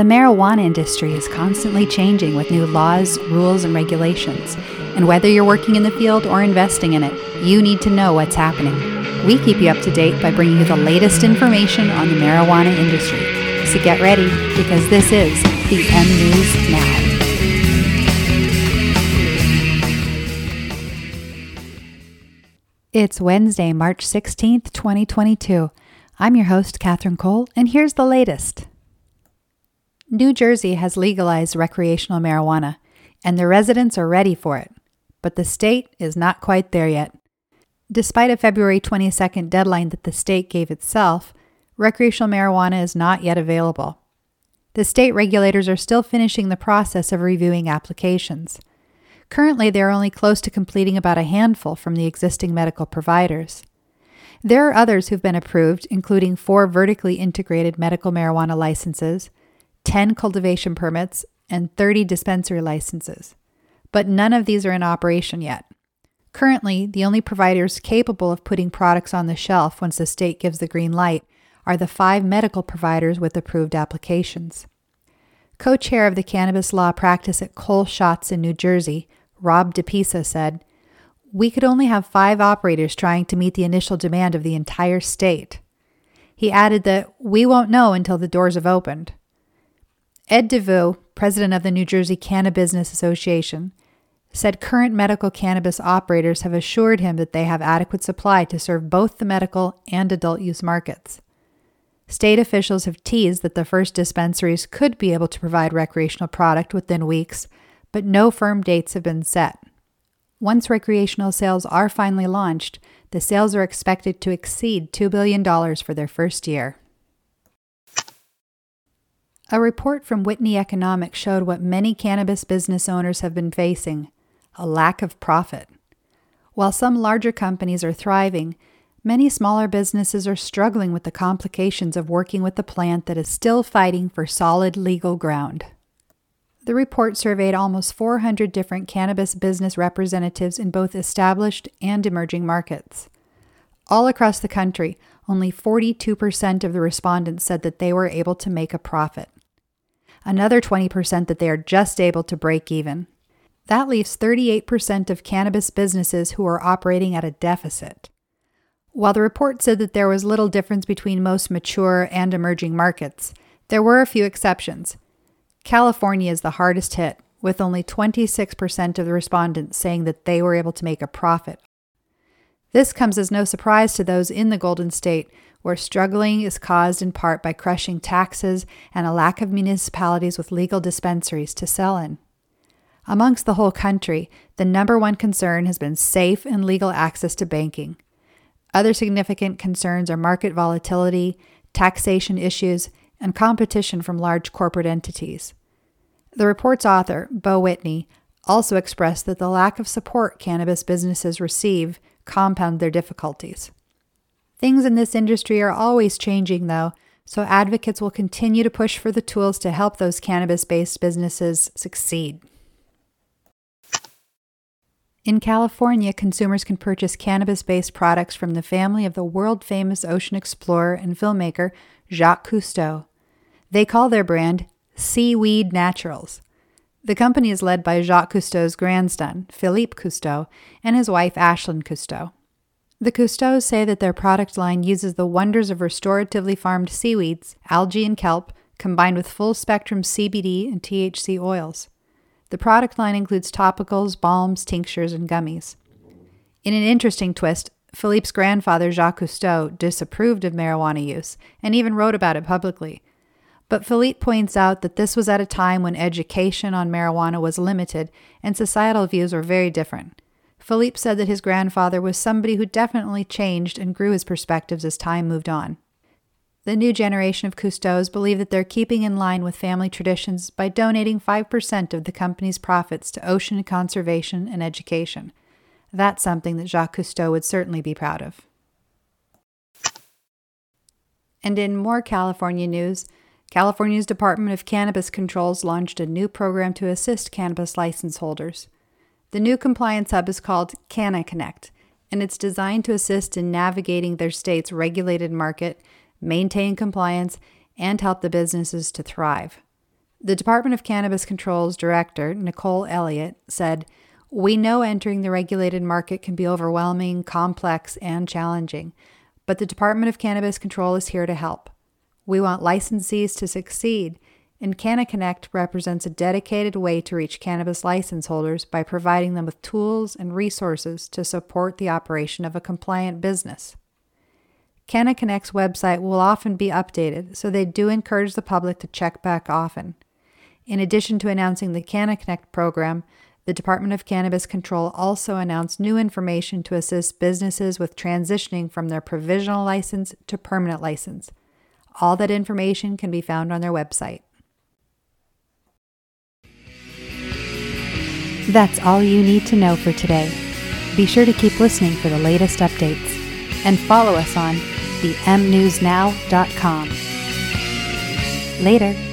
The marijuana industry is constantly changing with new laws, rules, and regulations. And whether you're working in the field or investing in it, you need to know what's happening. We keep you up to date by bringing you the latest information on the marijuana industry. So get ready because this is the M News Now. It's Wednesday, March 16th, 2022. I'm your host, Katherine Cole, and here's the latest. New Jersey has legalized recreational marijuana, and the residents are ready for it, but the state is not quite there yet. Despite a February 22nd deadline that the state gave itself, recreational marijuana is not yet available. The state regulators are still finishing the process of reviewing applications. Currently, they are only close to completing about a handful from the existing medical providers. There are others who've been approved, including four vertically integrated medical marijuana licenses, 10 cultivation permits, and 30 dispensary licenses. But none of these are in operation yet. Currently, the only providers capable of putting products on the shelf once the state gives the green light are the five medical providers with approved applications. Co chair of the cannabis law practice at Cole Schotz in New Jersey, Rob DiPisa said, We could only have five operators trying to meet the initial demand of the entire state. He added that we won't know until the doors have opened. Ed DeVeaux, president of the New Jersey Cannabusiness Association, said current medical cannabis operators have assured him that they have adequate supply to serve both the medical and adult use markets. State officials have teased that the first dispensaries could be able to provide recreational product within weeks but no firm dates have been set. Once recreational sales are finally launched, the sales are expected to exceed $2 billion for their first year. A report from Whitney Economics showed what many cannabis business owners have been facing a lack of profit. While some larger companies are thriving, many smaller businesses are struggling with the complications of working with a plant that is still fighting for solid legal ground. The report surveyed almost 400 different cannabis business representatives in both established and emerging markets. All across the country, only 42% of the respondents said that they were able to make a profit. Another 20% that they are just able to break even. That leaves 38% of cannabis businesses who are operating at a deficit. While the report said that there was little difference between most mature and emerging markets, there were a few exceptions. California is the hardest hit, with only 26% of the respondents saying that they were able to make a profit. This comes as no surprise to those in the Golden State, where struggling is caused in part by crushing taxes and a lack of municipalities with legal dispensaries to sell in. Amongst the whole country, the number one concern has been safe and legal access to banking. Other significant concerns are market volatility, taxation issues, and competition from large corporate entities. The report's author, Beau Whitney, also expressed that the lack of support cannabis businesses receive compound their difficulties. Things in this industry are always changing, though, so advocates will continue to push for the tools to help those cannabis based businesses succeed. In California, consumers can purchase cannabis based products from the family of the world famous ocean explorer and filmmaker Jacques Cousteau. They call their brand Seaweed Naturals. The company is led by Jacques Cousteau's grandson, Philippe Cousteau, and his wife, Ashlan Cousteau. The Cousteaus say that their product line uses the wonders of restoratively farmed seaweeds, algae, and kelp, combined with full spectrum CBD and THC oils. The product line includes topicals, balms, tinctures, and gummies. In an interesting twist, Philippe's grandfather, Jacques Cousteau, disapproved of marijuana use and even wrote about it publicly. But Philippe points out that this was at a time when education on marijuana was limited and societal views were very different. Philippe said that his grandfather was somebody who definitely changed and grew his perspectives as time moved on. The new generation of Cousteaus believe that they're keeping in line with family traditions by donating 5% of the company's profits to ocean conservation and education. That's something that Jacques Cousteau would certainly be proud of. And in more California news, California's Department of Cannabis Controls launched a new program to assist cannabis license holders. The new compliance hub is called Canna Connect, and it's designed to assist in navigating their state's regulated market, maintain compliance, and help the businesses to thrive. The Department of Cannabis Control's director, Nicole Elliott, said, We know entering the regulated market can be overwhelming, complex, and challenging, but the Department of Cannabis Control is here to help. We want licensees to succeed, and CannaConnect represents a dedicated way to reach cannabis license holders by providing them with tools and resources to support the operation of a compliant business. CannaConnect's website will often be updated, so they do encourage the public to check back often. In addition to announcing the CannaConnect program, the Department of Cannabis Control also announced new information to assist businesses with transitioning from their provisional license to permanent license. All that information can be found on their website. That's all you need to know for today. Be sure to keep listening for the latest updates and follow us on the mnewsnow.com. Later.